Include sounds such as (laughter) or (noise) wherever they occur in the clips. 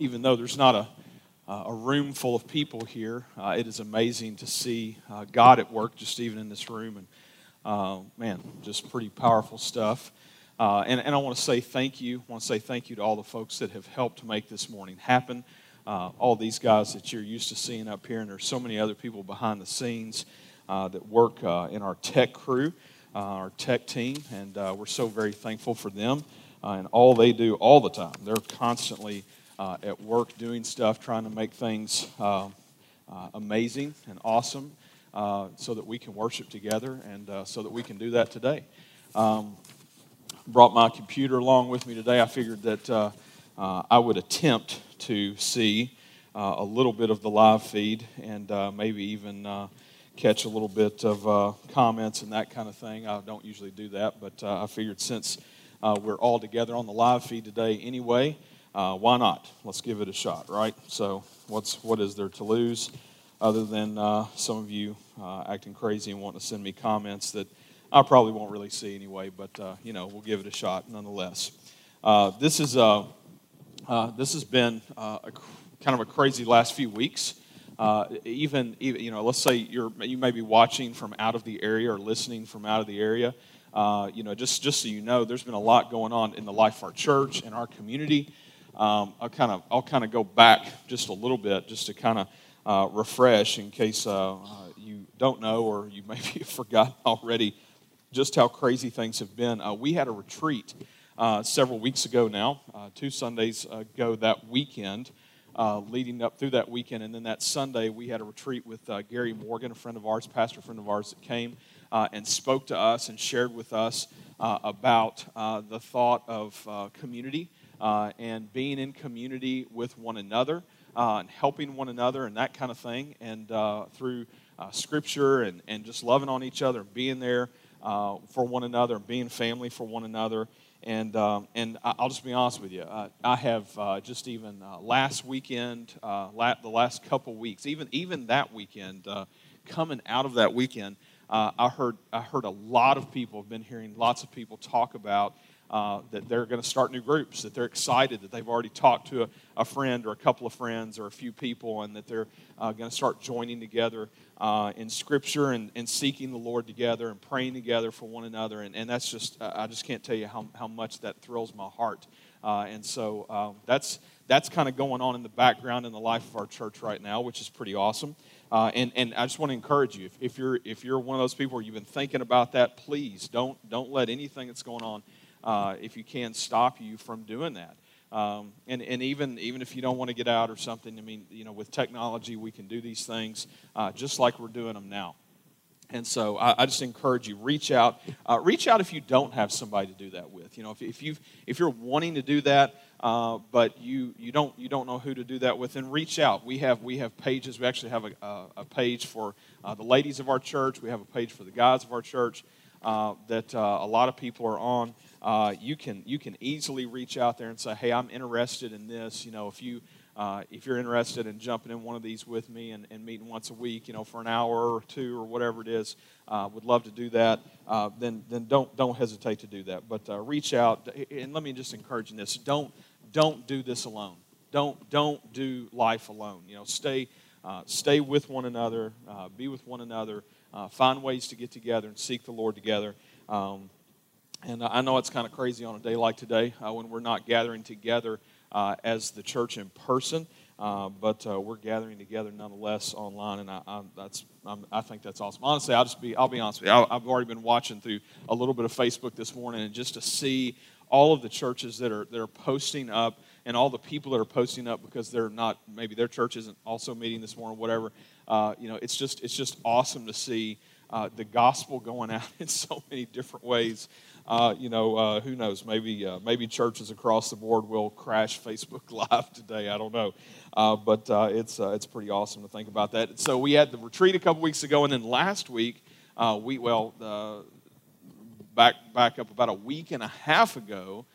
even though there's not a, a room full of people here, uh, it is amazing to see uh, God at work just even in this room. And uh, man, just pretty powerful stuff. Uh, and, and I want to say thank you. I want to say thank you to all the folks that have helped make this morning happen. Uh, all these guys that you're used to seeing up here, and there's so many other people behind the scenes uh, that work in our tech crew, our tech team, and we're so very thankful for them and all they do all the time. They're constantly uh, at work doing stuff, trying to make things uh, uh, amazing and awesome uh, so that we can worship together and uh, so that we can do that today. Um, brought my computer along with me today. I figured that uh, I would attempt to see a little bit of the live feed and maybe even catch a little bit of comments and that kind of thing. I don't usually do that, but I figured since we're all together on the live feed today anyway, uh, why not? Let's give it a shot, right? So, what's what is there to lose, other than uh, some of you uh, acting crazy and wanting to send me comments that I probably won't really see anyway, but uh, you know we'll give it a shot nonetheless. Uh, this is uh, this has been a, kind of a crazy last few weeks. even, even you know, let's say you're you may be watching from out of the area or listening from out of the area. you know, just just so you know, there's been a lot going on in the life of our church and our community. Um, I'll kind of I'll kind of go back just a little bit just to kind of uh, refresh in case uh, uh, you don't know or you (laughs) maybe forgot already just how crazy things have been. Uh, we had a retreat uh, several weeks ago now, uh, two Sundays ago that weekend. leading up through that weekend, and then that Sunday we had a retreat with Gary Morgan, a friend of ours, pastor friend of ours, that came and spoke to us and shared with us about the thought of community uh, and being in community with one another uh, and helping one another and that kind of thing. And uh, through uh, scripture and, and just loving on each other and being there uh, for one another and being family for one another. And, um, and I'll just be honest with you. Uh, I have just even last weekend, la- the last couple weeks, even, even that weekend, coming out of that weekend, I, heard, I heard a lot of people, have been hearing lots of people talk about uh, that they're going to start new groups, that they're excited, that they've already talked to a, a friend or a couple of friends or a few people, and that they're uh, going to start joining together uh, in Scripture and, and seeking the Lord together and praying together for one another. And, and that's just, I just can't tell you how, how much that thrills my heart. Uh, and so um, that's, that's kind of going on in the background in the life of our church right now, which is pretty awesome. Uh, and, and I just want to encourage you if, if, you're, if you're one of those people where you've been thinking about that, please don't, don't let anything that's going on uh, if you can, stop you from doing that. Um, and, and even, even if you don't want to get out or something, I mean, you know, with technology, we can do these things uh, just like we're doing them now. And so I, I just encourage you, reach out. Uh, reach out if you don't have somebody to do that with. You know, if, if, you if you're wanting to do that, uh, but you, you, don't, you don't know who to do that with, then reach out. We have, we have pages. We actually have a, a, a page for uh, the ladies of our church. We have a page for the guys of our church uh, that uh, a lot of people are on uh, you can you can easily reach out there and say, "Hey, I'm interested in this." You know, if you uh, if you're interested in jumping in one of these with me and, and, meeting once a week, you know, for an hour or two or whatever it is, uh, would love to do that. Uh, then then don't don't hesitate to do that. But uh, reach out and let me just encourage you this: don't don't do this alone. Don't don't do life alone. You know, stay uh, stay with one another, be with one another, find ways to get together and seek the Lord together. Um, and I know it's kind of crazy on a day like today uh, when we're not gathering together uh, as the church in person, uh, but uh, we're gathering together nonetheless online, and I, I that's I'm, i think that's awesome. Honestly, I'll just be I'll be honest with you. I, I've already been watching through a little bit of Facebook this morning, and just to see all of the churches that are that are posting up, and all the people that are posting up because they're not maybe their church isn't also meeting this morning, whatever. Uh, you know, it's just it's just awesome to see. Uh, the gospel going (laughs) out in so many different ways uh, you know, uh, who knows? Maybe uh, maybe churches across the board will crash (laughs) Facebook Live today. I don't know, uh, but uh, it's uh, it's pretty awesome to think about that. So we had the retreat a couple weeks ago, and then last week we well back back up about a week and a half ago.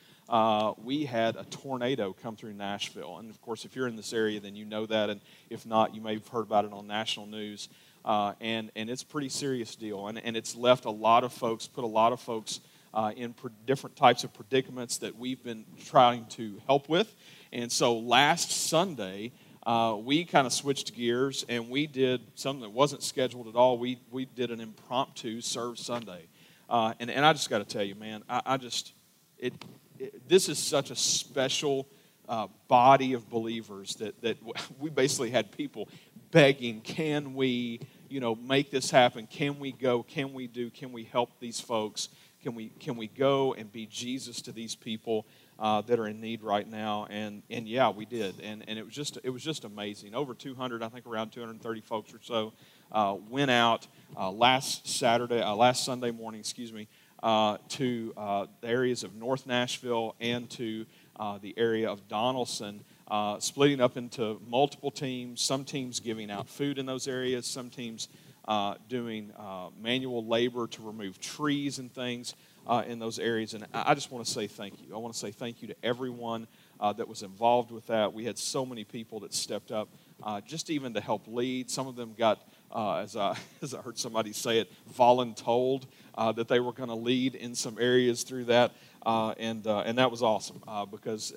we had a tornado come through Nashville. And of course, if you're in this area, then you know that. And if not, you may have heard about it on national news. and, and it's a pretty serious deal. And, and it's left a lot of folks, put a lot of folks uh, in different types of predicaments that we've been trying to help with. And so last Sunday, uh, we kind of switched gears and we did something that wasn't scheduled at all. We, we did an impromptu Serve Sunday. Uh, and, and I just got to tell you, man, I, I just, it, it, this is such a special uh, body of believers that, that (laughs) we basically had people begging, can we, you know, make this happen? Can we go? Can we do? Can we help these folks? Can we, can we go and be Jesus to these people uh, that are in need right now? And, and yeah, we did. And, and it, was just, it was just amazing. Over 200, I think around 230 folks or so uh, went out uh, last Saturday, uh, last Sunday morning, excuse me, uh, to uh, the areas of North Nashville and to the area of Donelson. Uh, splitting up into multiple teams, some teams giving out food in those areas, some teams uh, doing uh, manual labor to remove trees and things uh, in those areas. And I just want to say thank you. I want to say thank you to everyone uh, that was involved with that. We had so many people that stepped up uh, just even to help lead. Some of them got, as, I, (laughs) as I heard somebody say it, voluntold that they were going to lead in some areas through that. Uh, and, uh, and that was awesome uh, because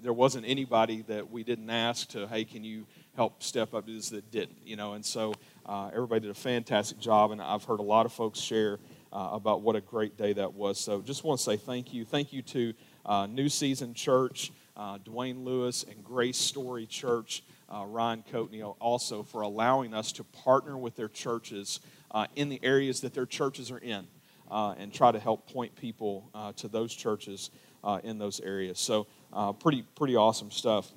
there wasn't anybody that we didn't ask to, hey, can you help step up to this that didn't, you know. And so uh, everybody did a fantastic job, and I've heard a lot of folks share uh, about what a great day that was. So just want to say thank you. Thank you to uh, New Season Church, uh, Dwayne Lewis, and Grace Story Church, uh, Ryan Coatney, also for allowing us to partner with their churches uh, in the areas that their churches are in. and try to help point people to those churches in those areas. So, pretty pretty awesome stuff.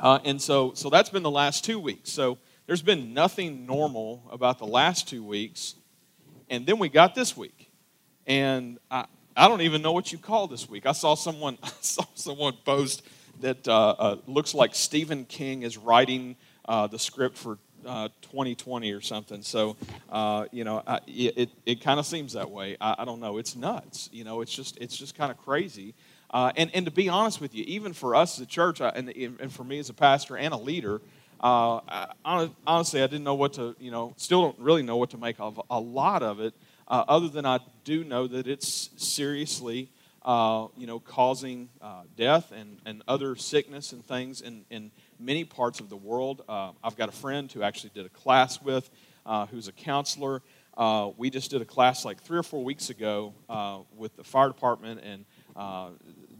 And so, so that's been the last two weeks. So there's been nothing normal about the last two weeks. And then we got this week. And I, I don't even know what you call this week. I saw someone, (laughs) I saw someone post that uh, uh, looks like Stephen King is writing uh, the script for 2020 uh, or something. So, uh, you know, I, it, it kind of seems that way. I, I don't know. It's nuts. You know, it's just, it's just kind of crazy. Uh, and, and to be honest with you, even for us as a church, and, and for me as a pastor and a leader, uh, I, honestly, I didn't know what to, you know, still don't really know what to make of a lot of it, uh, other than I do know that it's seriously, uh, you know, causing uh, death and, and other sickness and things in, in many parts of the world. I've got a friend who actually did a class with, who's a counselor. we just did a class like three or four weeks ago with the fire department and uh,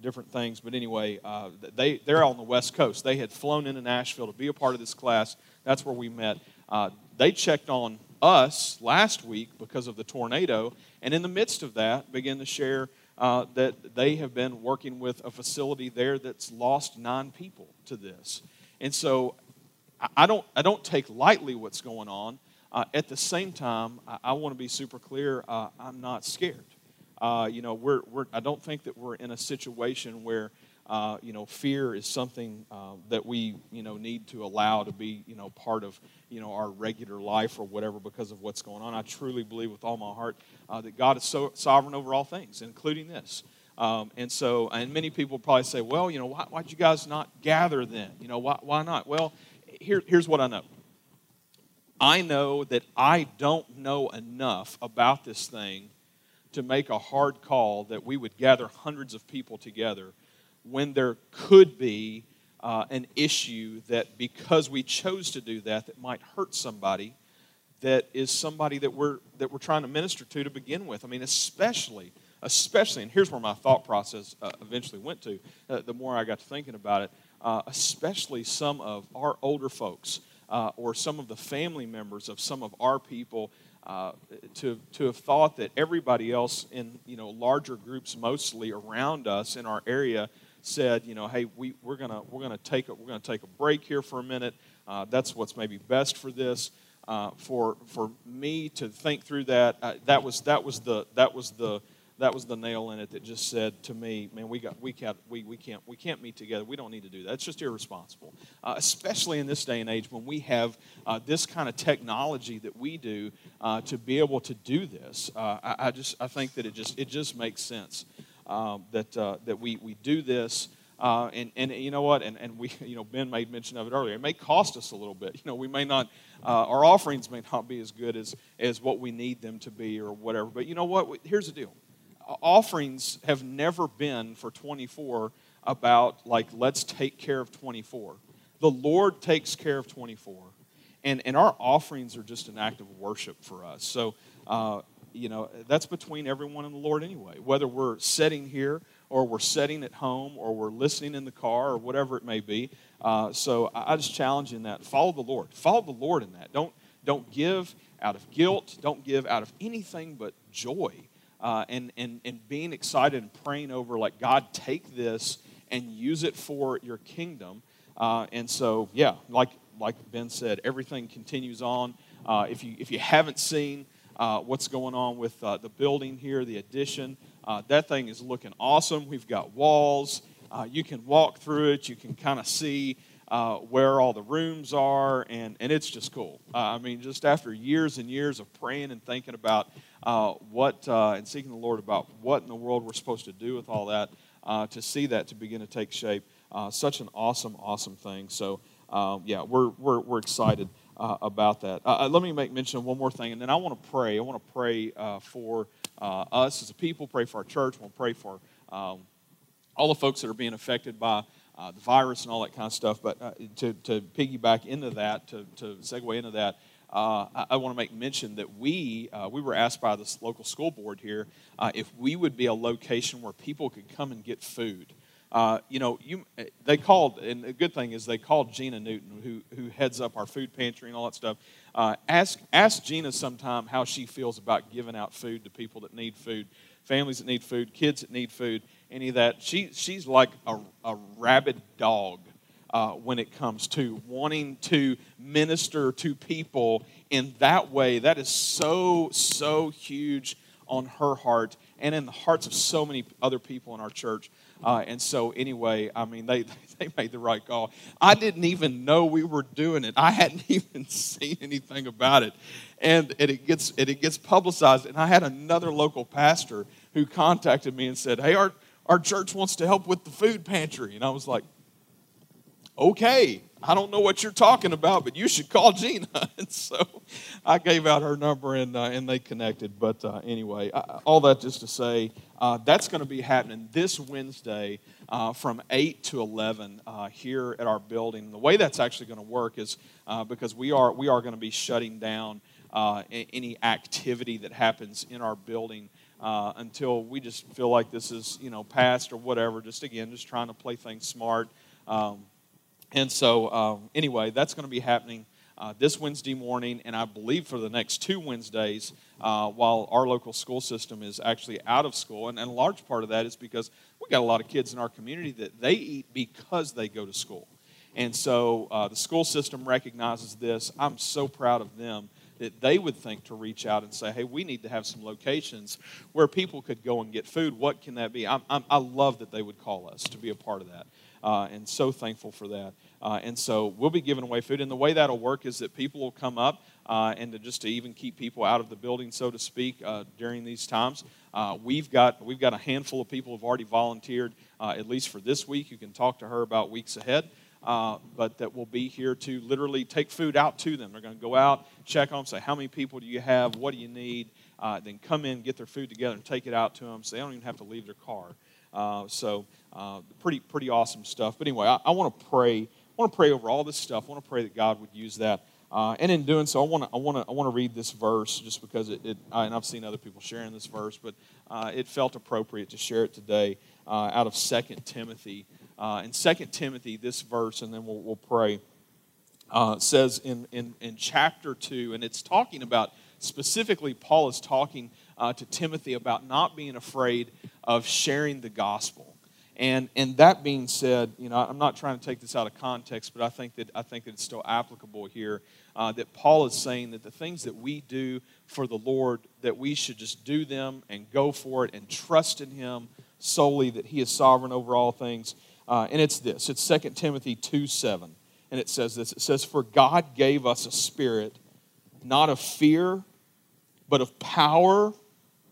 different things. But anyway, uh, they, they're on the West Coast. They had flown into Nashville to be a part of this class. That's where we met. Uh, they checked on us last week because of the tornado, and in the midst of that, began to share uh, that they have been working with a facility there that's lost nine people to this. And so I don't, I don't take lightly what's going on. Uh, at the same time, I, I want to be super clear uh, I'm not scared. Uh, you know, we're, we're, I don't think that we're in a situation where, uh, you know, fear is something uh, that we, you know, need to allow to be, you know, part of, you know, our regular life or whatever because of what's going on. I truly believe with all my heart uh, that God is so sovereign over all things, including this. Um, and so, and many people probably say, well, you know, why, why'd you guys not gather then? You know, why, why not? Well, here, here's what I know. I know that I don't know enough about this thing to make a hard call that we would gather hundreds of people together when there could be uh, an issue that because we chose to do that that might hurt somebody that is somebody that we're that we're trying to minister to to begin with. I mean especially especially and here's where my thought process uh, eventually went to uh, the more i got to thinking about it uh, especially some of our older folks uh, or some of the family members of some of our people uh, to, to have thought that everybody else in you know larger groups mostly around us in our area said you know hey we, we're gonna we're gonna take a, we're gonna take a break here for a minute. Uh, that's what's maybe best for this. Uh, for for me to think through that uh, that was that was the that was the that was the nail in it that just said to me, man, we got we can't we, we can't we can't meet together. We don't need to do that. It's just irresponsible, uh, especially in this day and age when we have uh, this kind of technology that we do uh, to be able to do this. Uh, I, I, just I think that it just it just makes sense um, that uh, that we we do this. Uh, and, and you know what? And, and we, (laughs) you know, Ben made mention of it earlier. It may cost us a little bit. You know, we may not, our offerings may not be as good as, as what we need them to be or whatever. But you know what? Here's the deal offerings have never been for 24 about, like, let's take care of 24. The Lord takes care of 24. And, and our offerings are just an act of worship for us. So, uh, you know, that's between everyone and the Lord anyway. Whether we're sitting here or we're sitting at home or we're listening in the car or whatever it may be. Uh, so I, I just challenge you in that. Follow the Lord. Follow the Lord in that. Don't, don't give out of guilt. Don't give out of anything but joy. Uh, and, and, and being excited and praying over, like, God, take this and use it for your kingdom. Uh, and so, yeah, like, like Ben said, everything continues on. Uh, if, you, if you haven't seen uh, what's going on with uh, the building here, the addition, uh, that thing is looking awesome. We've got walls. you can walk through it. You can kind of see uh, where all the rooms are, and, and it's just cool. Uh, I mean, just after years and years of praying and thinking about uh, what, uh, and seeking the Lord about what in the world we're supposed to do with all that, uh, to see that to begin to take shape, uh, such an awesome, awesome thing. So, um, yeah, we're, we're, we're excited about that. let me make mention of one more thing, and then I want to pray. I want to pray for us as a people, pray for our church, we'll pray for um, all the folks that are being affected by uh, the virus and all that kind of stuff. But uh, to, to piggyback into that, to, to segue into that, uh, I, I want to make mention that we uh, we were asked by the local school board here uh, if we would be a location where people could come and get food. Uh, you know, you, they called, and the good thing is they called Gina Newton, who, who heads up our food pantry and all that stuff. ask, ask Gina sometime how she feels about giving out food to people that need food, families that need food, kids that need food any of that. She, she's like a, a rabid dog uh, when it comes to wanting to minister to people in that way. That is so, so huge on her heart and in the hearts of so many other people in our church. Uh, and so, anyway, I mean, they, (laughs) they made the right call. I didn't even know we were doing it. I hadn't (laughs) even seen anything about it. And, and it, gets, and it gets publicized. And I had another local pastor who contacted me and said, Hey, our, our church wants to help with the food pantry. And I was like, okay, I don't know what you're talking about, but you should call Gina. (laughs) and so I gave out her number and, uh, and they connected. But uh, anyway, uh, all that just to say, uh, that's going to be happening this Wednesday uh, from 8 to 11 uh, here at our building. The way that's actually going to work is because we are, we are going to be shutting down any activity that happens in our building until we just feel like this is, you know, past or whatever. Just again, just trying to play things smart. Um, and so, um, anyway, that's going to be happening uh, this Wednesday morning, and I believe for the next two Wednesdays, uh, while our local school system is actually out of school. And, and, a large part of that is because we got a lot of kids in our community that they eat because they go to school. And so uh, the school system recognizes this. I'm so proud of them that they would think to reach out and say, hey, we need to have some locations where people could go and get food. What can that be? I'm, I'm, i love that they would call us to be a part of that. Uh, and so thankful for that. Uh, and so we'll be giving away food. And the way that'll work is that people will come up uh, and to just to even keep people out of the building, so to speak, uh, during these times. Uh, we've got we've got a handful of people who've already volunteered, uh, at least for this week. You can talk to her about weeks ahead uh, but that will be here to literally take food out to them. They're going to go out, check on them, say, How many people do you have? What do you need? Then come in, get their food together, and take it out to them so they don't even have to leave their car. So, pretty, pretty awesome stuff. But anyway, I, I want to pray. I want to pray over all this stuff. I want to pray that God would use that. Uh, and in doing so, I want to I want to I want to read this verse just because it, it and I've seen other people sharing this verse, but uh, it felt appropriate to share it today uh, out of Second Timothy uh, in Second Timothy, this verse, and then we'll, we'll pray, uh, says in, in, in chapter 2, and it's talking about specifically, Paul is talking uh, to Timothy about not being afraid of sharing the gospel. And, and that being said, you know, I'm not trying to take this out of context, but I think that, I think that it's still applicable here. Uh, that Paul is saying that the things that we do for the Lord, that we should just do them and go for it and trust in Him solely, that He is sovereign over all things. Uh, and it's this it's 2 Timothy 2 7. And it says this it says, For God gave us a spirit not of fear, but of power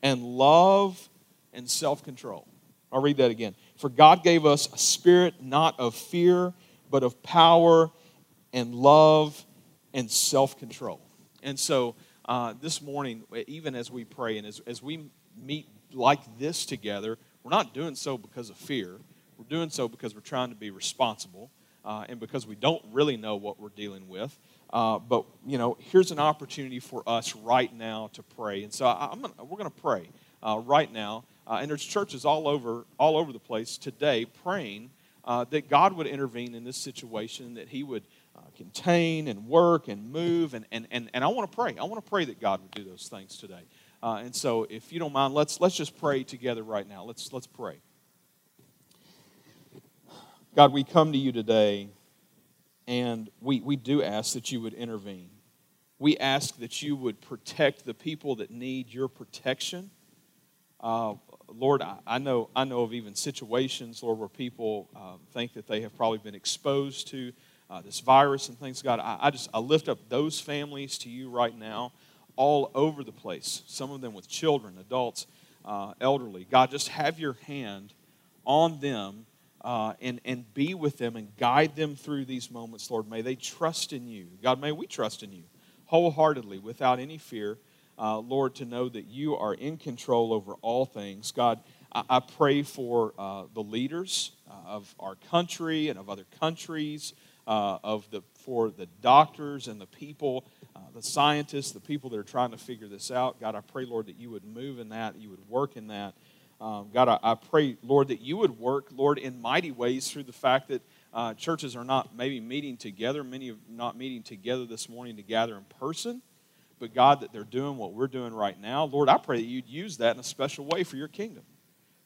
and love and self control. I'll read that again. For God gave us a spirit not of fear, but of power and love and self control. And so uh, this morning, even as we pray and as, as we meet like this together, we're not doing so because of fear. We're doing so because we're trying to be responsible uh, and because we don't really know what we're dealing with. Uh, but, you know, here's an opportunity for us right now to pray. And so I, gonna, we're going to pray uh, right now. Uh, and there's churches all over, all over the place today praying uh, that God would intervene in this situation, that He would uh, contain and work and move. And, and, and, and I want to pray. I want to pray that God would do those things today. Uh, and so, if you don't mind, let's, let's just pray together right now. Let's, let's pray. God, we come to you today and we, we do ask that you would intervene. We ask that you would protect the people that need your protection. Uh, Lord, I, I, know, I know of even situations, Lord, where people uh, think that they have probably been exposed to uh, this virus and things. God, I, I just I lift up those families to you right now all over the place, some of them with children, adults, uh, elderly. God, just have your hand on them uh, and, and be with them and guide them through these moments, Lord. May they trust in you. God, may we trust in you wholeheartedly without any fear, uh, Lord, to know that you are in control over all things. God, I, I pray for uh, the leaders uh, of our country and of other countries, uh, of the, for the doctors and the people uh, the scientists, the people that are trying to figure this out. God, I pray, Lord, that you would move in that, you would work in that. Um, God, I, I, pray, Lord, that you would work, Lord, in mighty ways through the fact that uh, churches are not maybe meeting together. Many are not meeting together this morning to gather in person. But God, that they're doing what we're doing right now. Lord, I pray that you'd use that in a special way for your kingdom.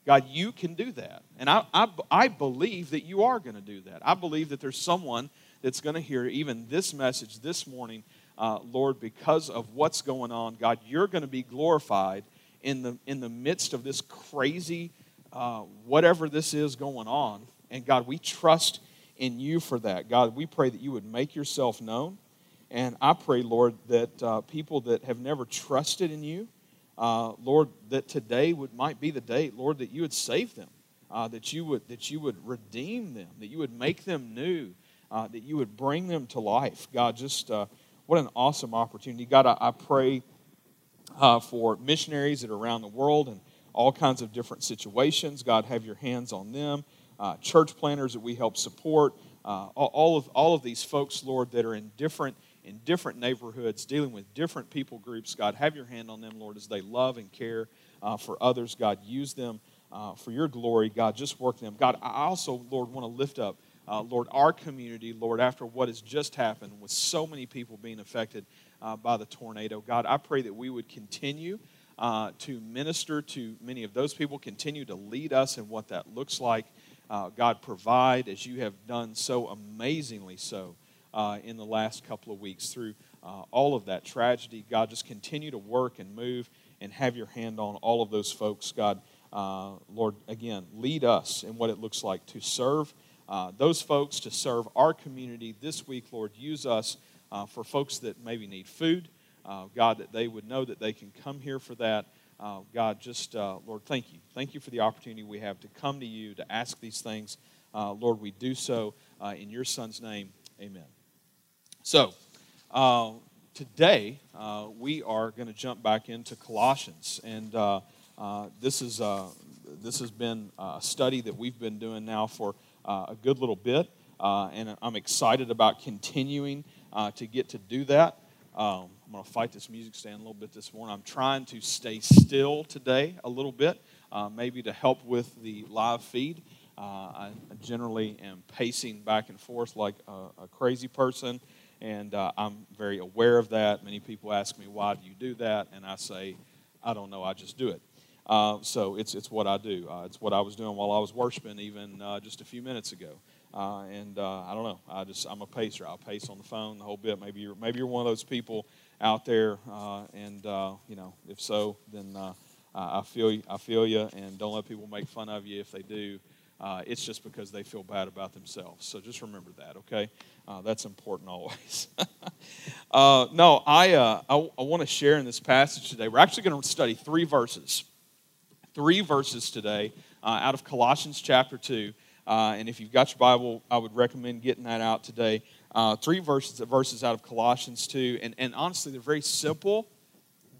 God, you can do that. And I, I, I believe that you are going to do that. I believe that there's someone that's going to hear even this message this morning uh, Lord, because of what's going on, God, you're going to be glorified in the, in the midst of this crazy, uh, whatever this is going on. And God, we trust in you for that. God, we pray that you would make yourself known. And I pray, Lord, that uh, people that have never trusted in you, uh, Lord, that today would might be the day, Lord, that you would save them, uh, that you would that you would redeem them, that you would make them new, uh, that you would bring them to life. God, just uh, what an awesome opportunity. God, I, I pray uh, for missionaries that are around the world and all kinds of different situations. God, have your hands on them. Church planners that we help support. All, of, all of these folks, Lord, that are in different, in different neighborhoods, dealing with different people groups. God, have your hand on them, Lord, as they love and care uh, for others. God, use them uh, for your glory. God, just work them. God, I also, Lord, want to lift up uh, Lord, our community, Lord, after what has just happened with so many people being affected uh, by the tornado, God, I pray that we would continue uh, to minister to many of those people, continue to lead us in what that looks like. Uh, God, provide as you have done so amazingly so uh, in the last couple of weeks through uh, all of that tragedy. God, just continue to work and move and have your hand on all of those folks. God, Lord, again, lead us in what it looks like to serve uh, those folks to serve our community this week, Lord. Use us uh, for folks that maybe need food. Uh, God, that they would know that they can come here for that. Uh, God, just, uh, Lord, thank you. Thank you for the opportunity we have to come to you to ask these things. Uh, Lord, we do so in your Son's name. Amen. So, today we are going to jump back into Colossians. And this, is, this has been a study that we've been doing now for uh, a good little bit, uh, and I'm excited about continuing uh, to get to do that. Um, I'm going to fight this music stand a little bit this morning. I'm trying to stay still today a little bit, uh, maybe to help with the live feed. Uh, I generally am pacing back and forth like a, a crazy person, and uh, I'm very aware of that. Many people ask me, Why do you do that? And I say, I don't know, I just do it. Uh, so it's, it's what I do. Uh, it's what I was doing while I was worshiping even uh, just a few minutes ago. Uh, and uh, I don't know. I just I'm a pacer. I'll pace on the phone the whole bit. Maybe you're maybe you're one of those people out there. And you know, if so, then I feel you, I feel you. And don't let people make fun of you if they do. It's just because they feel bad about themselves. So just remember that. Okay, that's important always. (laughs) no, I I, I want to share in this passage today. We're actually going to study three verses three verses today uh, out of Colossians chapter 2. Uh, and if you've got your Bible, I would recommend getting that out today. Uh, three verses, verses out of Colossians 2. And, and honestly, they're very simple,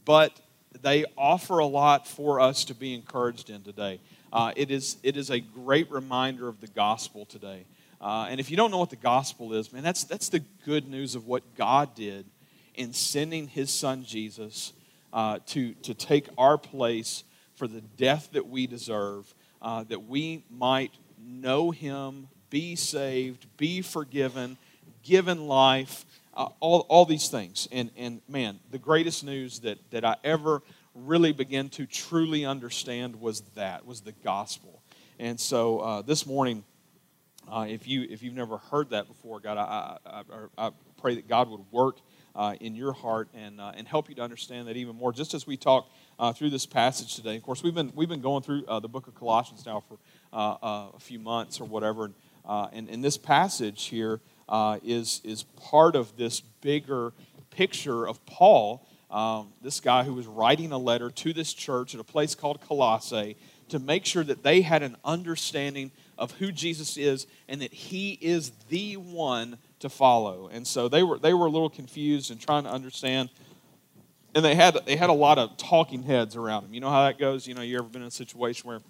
but they offer a lot for us to be encouraged in today. Uh, it, is, it is a great reminder of the gospel today. Uh, and if you don't know what the gospel is, man, that's, that's the good news of what God did in sending his son Jesus uh, to, to take our place for the death that we deserve, uh, that we might know him, be saved, be forgiven, given life, uh, all, all these things. And, and man, the greatest news that, that I ever really began to truly understand was that, was the gospel. And so uh, this morning, uh, if, you, if you've never heard that before, God, I, I, I, I pray that God would work uh, in your heart and, uh, and help you to understand that even more. Just as we talk uh, through this passage today, of course, we've been, we've been going through uh, the book of Colossians now for uh, uh, a few months or whatever. And, and, and this passage here is is part of this bigger picture of Paul, um, this guy who was writing a letter to this church at a place called Colossae to make sure that they had an understanding of who Jesus is and that he is the one to follow. And so they were, they were a little confused and trying to understand. And they had, they had a lot of talking heads around them. You know how that goes? You know, you ever been in a situation where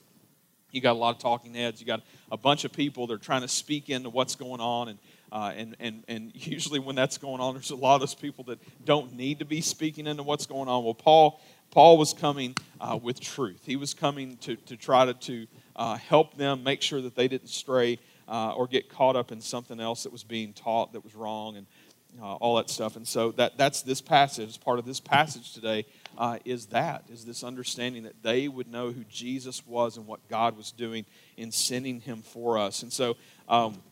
you got a lot of talking heads, you got a bunch of people that are trying to speak into what's going on. And, uh, and, and, and (laughs) usually when that's going on, there's a lot of people that don't need to be speaking into what's going on. Well, Paul, Paul was coming uh, with truth. He was coming to, to try to, to uh, help them make sure that they didn't stray uh, or get caught up in something else that was being taught that was wrong and uh, all that stuff. And so that, that's this passage. Part of this passage today uh, is that, is this understanding that they would know who Jesus was and what God was doing in sending him for us. And so, um,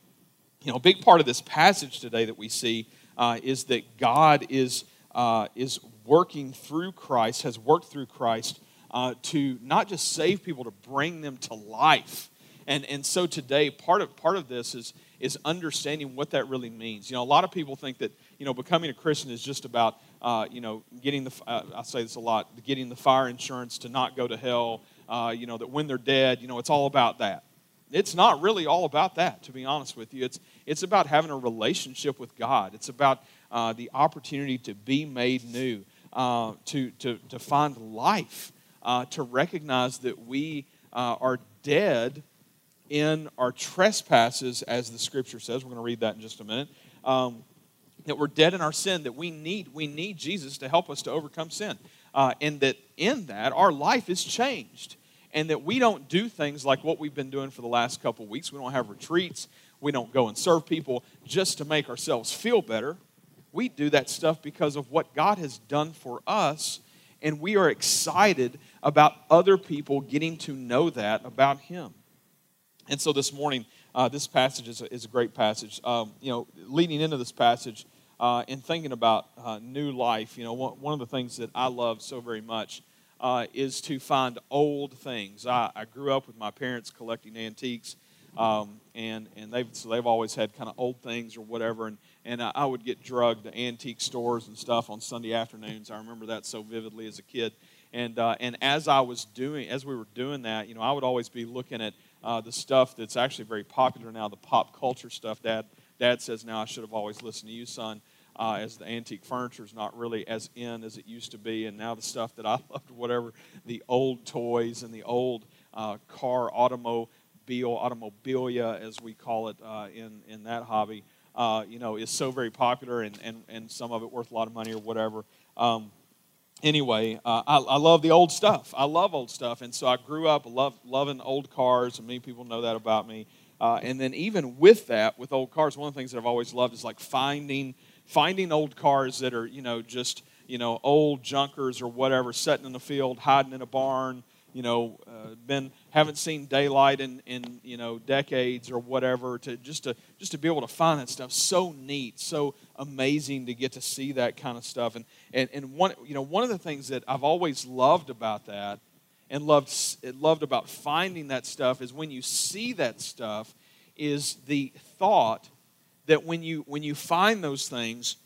you know, a big part of this passage today that we see uh, is that God is, uh, is working through Christ, has worked through Christ uh, to not just save people, to bring them to life. And, and so today, part of, part of this is, is understanding what that really means. You know, a lot of people think that, you know, becoming a Christian is just about, uh, you know, getting the, uh, I say this a lot, getting the fire insurance to not go to hell, uh, you know, that when they're dead, you know, it's all about that. It's not really all about that, to be honest with you. It's, it's about having a relationship with God. It's about uh, the opportunity to be made new, uh, to, to, to find life, uh, to recognize that we are dead in our trespasses, as the scripture says. We're going to read that in just a minute. Um, that we're dead in our sin, that we need, we need Jesus to help us to overcome sin. Uh, and that in that, our life is changed. And that we don't do things like what we've been doing for the last couple weeks. We don't have retreats. We don't go and serve people just to make ourselves feel better. We do that stuff because of what God has done for us. And we are excited about other people getting to know that about Him. And so this morning, uh, this passage is a, is a great passage. Um, you know, leading into this passage uh, and thinking about uh, new life, you know, one, one, of the things that I love so very much uh, is to find old things. I, I, grew up with my parents collecting antiques, um, and and they've so they've always had kind of old things or whatever. And and I, I would get drugged to antique stores and stuff on Sunday afternoons. I remember that so vividly as a kid. And uh, and as I was doing, as we were doing that, you know, I would always be looking at uh, the stuff that's actually very popular now, the pop culture stuff. Dad, Dad says now I should have always listened to you, son, uh, as the antique furniture is not really as in as it used to be. And now the stuff that I (laughs) loved, whatever, the old toys and the old uh, car automobile, automobilia, as we call it uh, in, in that hobby, uh, you know, is so very popular and, and, and some of it worth a lot of money or whatever. Um, anyway, uh, I, I, love the old stuff. I love old stuff, and so I grew up love, loving old cars, and many people know that about me. Uh, and then even with that, with old cars, one of the things that I've always loved is like finding finding old cars that are you know just you know old junkers or whatever, sitting in the field, hiding in a barn, you know, uh, been haven't seen daylight in, in you know decades or whatever. To just to just to be able to find that stuff so neat, so amazing to get to see that kind of stuff. And and and one you know one of the things that I've always loved about that and loved loved about finding that stuff is when you see that stuff is the thought that when you when you find those things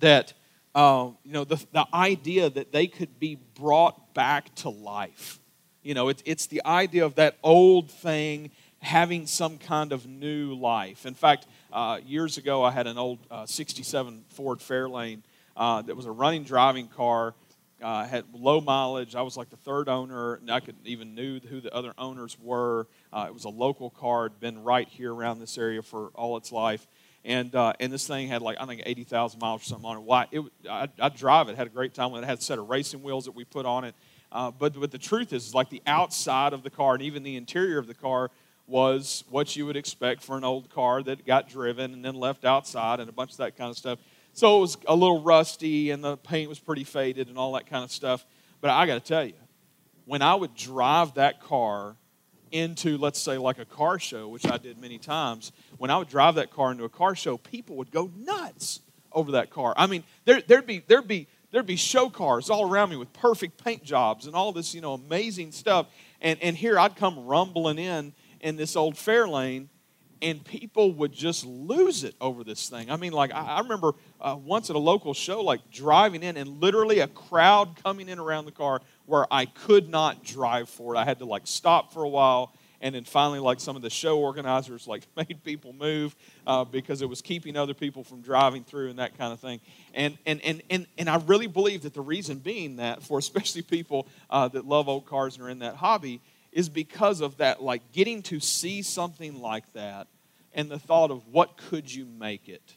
that uh, you know, the, the idea that they could be brought back to life. You know, it, it's the idea of that old thing having some kind of new life. In fact, uh, years ago, I had an old uh, 67 Ford Fairlane uh, that was a running driving car. Uh, had low mileage. I was like the third owner, and I couldn't even knew who the other owners were. Uh, it was a local car, had been right here around this area for all its life, and uh, and this thing had like I think eighty thousand miles or something on it. Why? It, I, I drive it, had a great time with it. Had a set of racing wheels that we put on it. Uh, but but the truth is, like the outside of the car and even the interior of the car was what you would expect for an old car that got driven and then left outside and a bunch of that kind of stuff. So it was a little rusty and the paint was pretty faded and all that kind of stuff. But I got to tell you, when I would drive that car into, let's say, like a car show, which I did many times, when I would drive that car into a car show, people would go nuts over that car. I mean, there, there'd be there'd be there'd be show cars all around me with perfect paint jobs and all this, you know, amazing stuff. And and here I'd come rumbling in in this old Fairlane, and people would just lose it over this thing. I mean, like, I, I remember uh, once at a local show, like driving in, and literally a crowd coming in around the car where I could not drive for it. I had to, like, stop for a while. And then finally, like some of the show organizers, like (laughs) made people move uh, because it was keeping other people from driving through and that kind of thing. And and and and, and I really believe that the reason being that for especially people uh, that love old cars and are in that hobby is because of that, like getting to see something like that and the thought of what could you make it?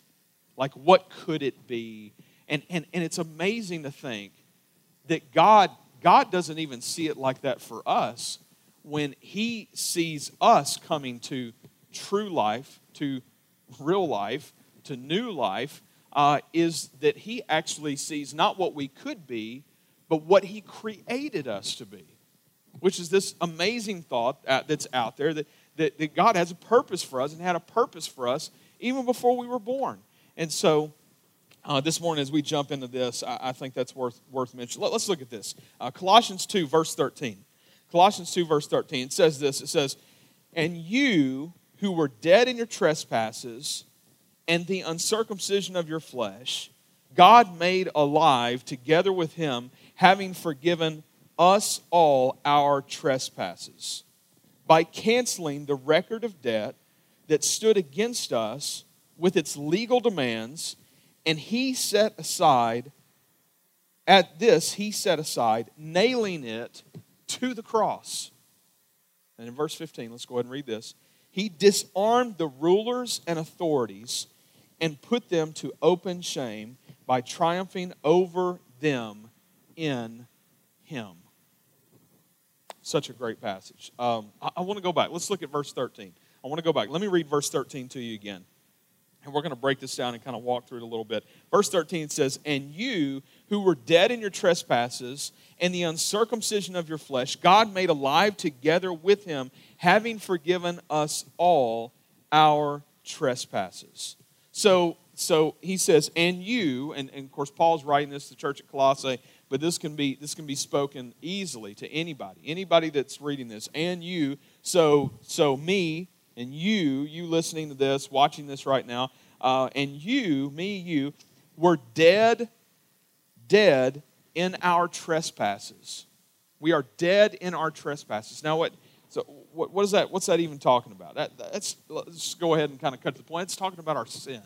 Like, what could it be? And, and, and it's amazing to think that God, God doesn't even see it like that for us when He sees us coming to true life, to real life, to new life, uh, is that He actually sees not what we could be, but what He created us to be which is this amazing thought that's out there that, that, that God has a purpose for us and had a purpose for us even before we were born. And so, uh, this morning, as we jump into this, I, I think that's worth, worth mentioning. Let, us look at this. Uh, Colossians 2, verse 13. Colossians 2, verse 13. It says this It says, And you who were dead in your trespasses and the uncircumcision of your flesh, God made alive together with him, having forgiven us all our trespasses by canceling the record of debt that stood against us with its legal demands, and he set aside, at this, he set aside, nailing it to the cross. And in verse 15, let's go ahead and read this. He disarmed the rulers and authorities and put them to open shame by triumphing over them in him. Such a great passage. Um, I, I want to go back. Let's look at verse 13. I want to go back. Let me read verse 13 to you again. And we're going to break this down and kind of walk through it a little bit. Verse 13 says, And you who were dead in your trespasses and the uncircumcision of your flesh, God made alive together with him, having forgiven us all our trespasses. So, so he says, And you, and, and of course, Paul's writing this to the church at Colossae but this can be this can be spoken easily to anybody anybody that's reading this and you so so me and you you listening to this watching this right now uh, and you me you were dead dead in our trespasses. We are dead in our trespasses. Now what so what, what is that what's that even talking about? That, that's let's go ahead and kind of cut to the point. It's talking about our sin.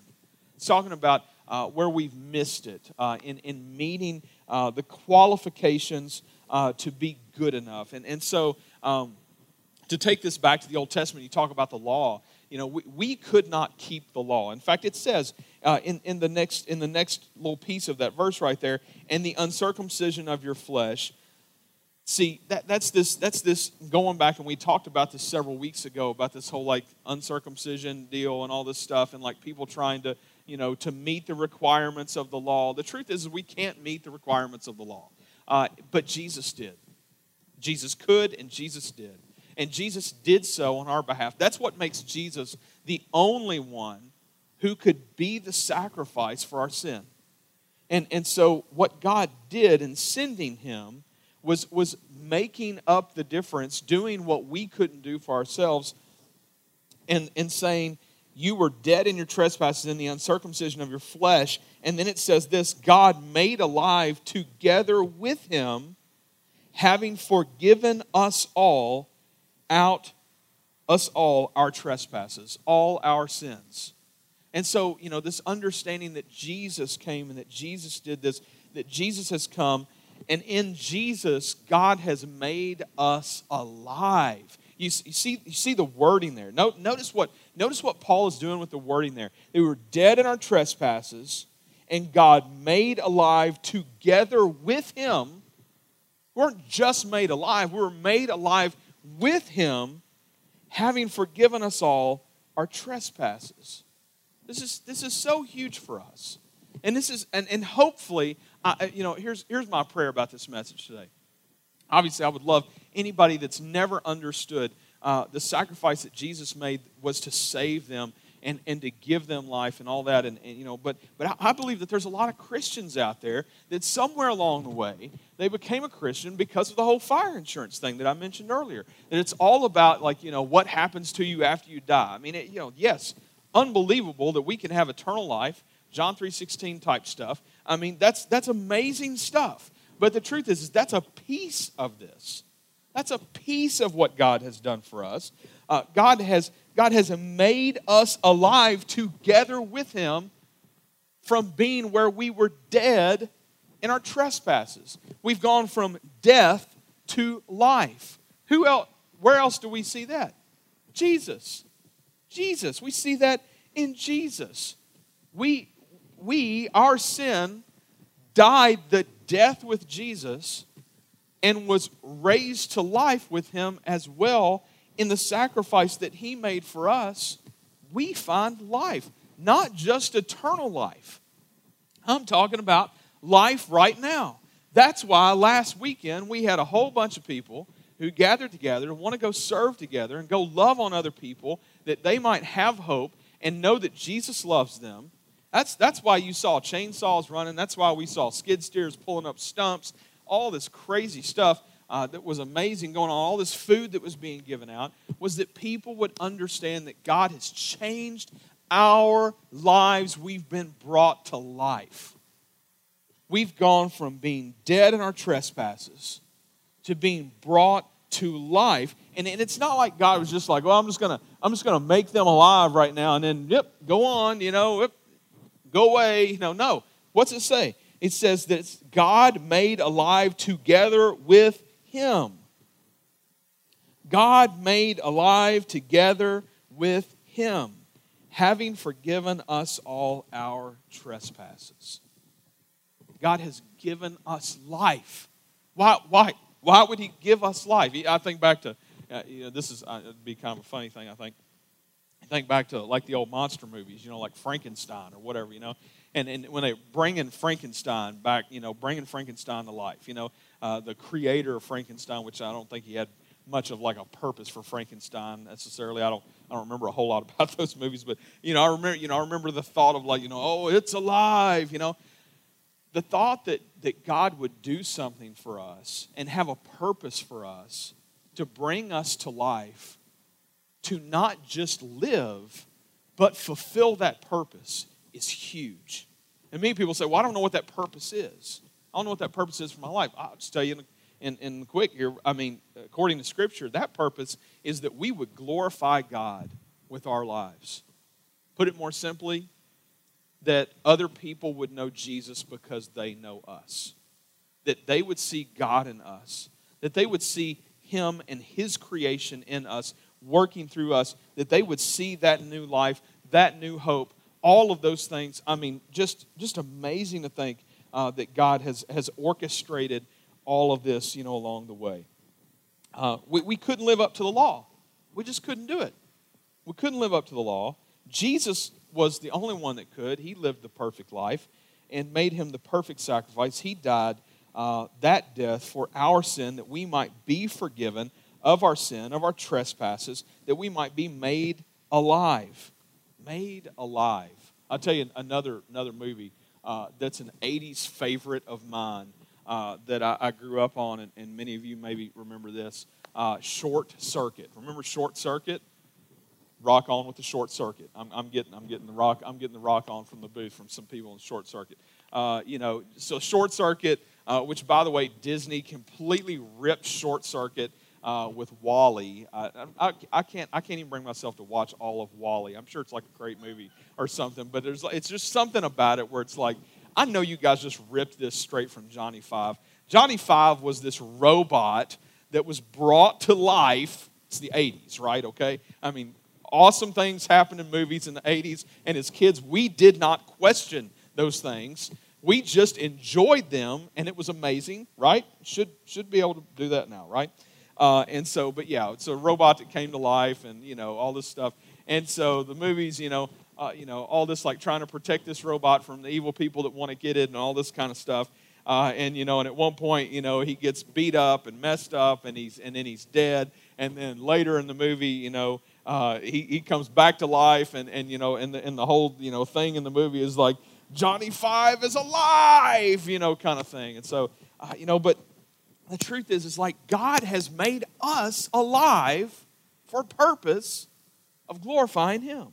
It's talking about uh, where we've missed it uh, in, in meeting uh, the qualifications uh, to be good enough. And, and so, um, to take this back to the Old Testament, you talk about the law. You know, we, we could not keep the law. In fact, it says uh, in, in, the next, in the next little piece of that verse right there, and the uncircumcision of your flesh. See, that, that's, this, that's this going back, and we talked about this several weeks ago about this whole like uncircumcision deal and all this stuff, and like people trying to you know, to meet the requirements of the law. The truth is, we can't meet the requirements of the law. Uh, but Jesus did. Jesus could, and Jesus did. And Jesus did so on our behalf. That's what makes Jesus the only one who could be the sacrifice for our sin. And, and so, what God did in sending him was, was making up the difference, doing what we couldn't do for ourselves, and, and saying, you were dead in your trespasses in the uncircumcision of your flesh. And then it says this God made alive together with him, having forgiven us all out, us all our trespasses, all our sins. And so, you know, this understanding that Jesus came and that Jesus did this, that Jesus has come And in Jesus, God has made us alive. You, see, you see the wording there. Note notice what, notice what Paul is doing with the wording there. They were dead in our trespasses, and God made alive together with him. We weren't just made alive, we were made alive with him, having forgiven us all our trespasses. This is, this is so huge for us. And this is, and, and hopefully, you know, here's, here's my prayer about this message today. Obviously, I would love anybody that's never understood uh, the sacrifice that Jesus made was to save them and, and to give them life and all that. And, and you know, but, but I believe that there's a lot of Christians out there that somewhere along the way they became a Christian because of the whole fire insurance thing that I mentioned earlier. That it's all about like you know what happens to you after you die. I mean, it, you know, yes, unbelievable that we can have eternal life John 3:16 type stuff. I mean, that's that's amazing stuff. But the truth is, is that's a piece of this. That's a piece of what God has done for us. Uh, God has God has made us alive together with Him from being where we were dead in our trespasses. We've gone from death to life. Who else? Where else do we see that? Jesus. Jesus. We see that in Jesus. We we, our sin, died the death with Jesus and was raised to life with him as well in the sacrifice that he made for us, we find life, not just eternal life. I'm talking about life right now. That's why last weekend we had a whole bunch of people who gathered together and want to go serve together and go love on other people that they might have hope and know that Jesus loves them that's, that's why you saw chainsaws running. That's why we saw skid steers pulling up stumps. All this crazy stuff uh, that was amazing going on, all this food that was being given out, was that people would understand that God has changed our lives. We've been brought to life. We've gone from being dead in our trespasses to being brought to life. And, and it's not like God was just like, well, I'm just gonna, I'm just gonna make them alive right now, and then yep, go on, you know, yep, go away. No, no. What's it say? It says that God made alive together with him. God made alive together with him, having forgiven us all our trespasses. God has given us life. Why, why, why would he give us life? I think back to, uh, you know, this is, uh, it'd be kind of a funny thing, I think think back to like the old monster movies, you know, like Frankenstein or whatever, you know. And, and when they bring in Frankenstein back, you know, bringing Frankenstein to life, you know, uh, the creator of Frankenstein, which I don't think he had much of like a purpose for Frankenstein necessarily. I don't, I don't remember a whole lot (laughs) about those movies, but you know, I remember, you know, I remember the thought of like, you know, oh, it's alive, you know. The thought that, that God would do something for us and have a purpose for us to bring us to life to not just live, but fulfill that purpose is huge. And many people say, Well, I don't know what that purpose is. I don't know what that purpose is for my life. I'll just tell you in, in, in quick here. I mean, according to Scripture, that purpose is that we would glorify God with our lives. Put it more simply, that other people would know Jesus because they know us. That they would see God in us. That they would see Him and His creation in us working through us, that they would see that new life, that new hope, all of those things. I mean, just, just amazing to think uh, that God has, has orchestrated all of this, you know, along the way. Uh, we, we couldn't live up to the law. We just couldn't do it. We couldn't live up to the law. Jesus was the only one that could. He lived the perfect life and made him the perfect sacrifice. He died uh, that death for our sin that we might be forgiven of our sin, of our trespasses, that we might be made alive. Made alive. I'll tell you another, another movie uh, that's an 80s favorite of mine uh, that I, I, grew up on, and, and, many of you maybe remember this uh, Short Circuit. Remember Short Circuit? Rock on with the short circuit. I'm, I'm, getting, I'm getting the rock. I'm getting the rock on from the booth from some people in short circuit. Uh, you know, so short circuit, uh, which by the way, Disney completely ripped short circuit uh, with WALL-E. I, I, I, can't, I can't even bring myself to watch all of WALL-E. I'm sure it's like a great movie or something, but there's, it's just something about it where it's like, I know you guys just ripped this straight from Johnny Five. Johnny Five was this robot that was brought to life. It's the 80s, right? Okay? I mean, awesome things happened in movies in the 80s, and as kids, we did not question those things. We just enjoyed them, and it was amazing, right? Should, should be able to do that now, right? Uh, and so, but yeah, it's a robot that came to life, and you know all this stuff. And so the movies, you know, uh, you know all this like trying to protect this robot from the evil people that want to get it, and all this kind of stuff. Uh, and you know, and at one point, you know, he gets beat up and messed up, and he's and then he's dead. And then later in the movie, you know, uh, he, he comes back to life, and, and you know, and the, and the whole you know thing in the movie is like Johnny Five is alive, you know, kind of thing. And so, uh, you know, but the truth is, is like God has made us alive for purpose of glorifying Him.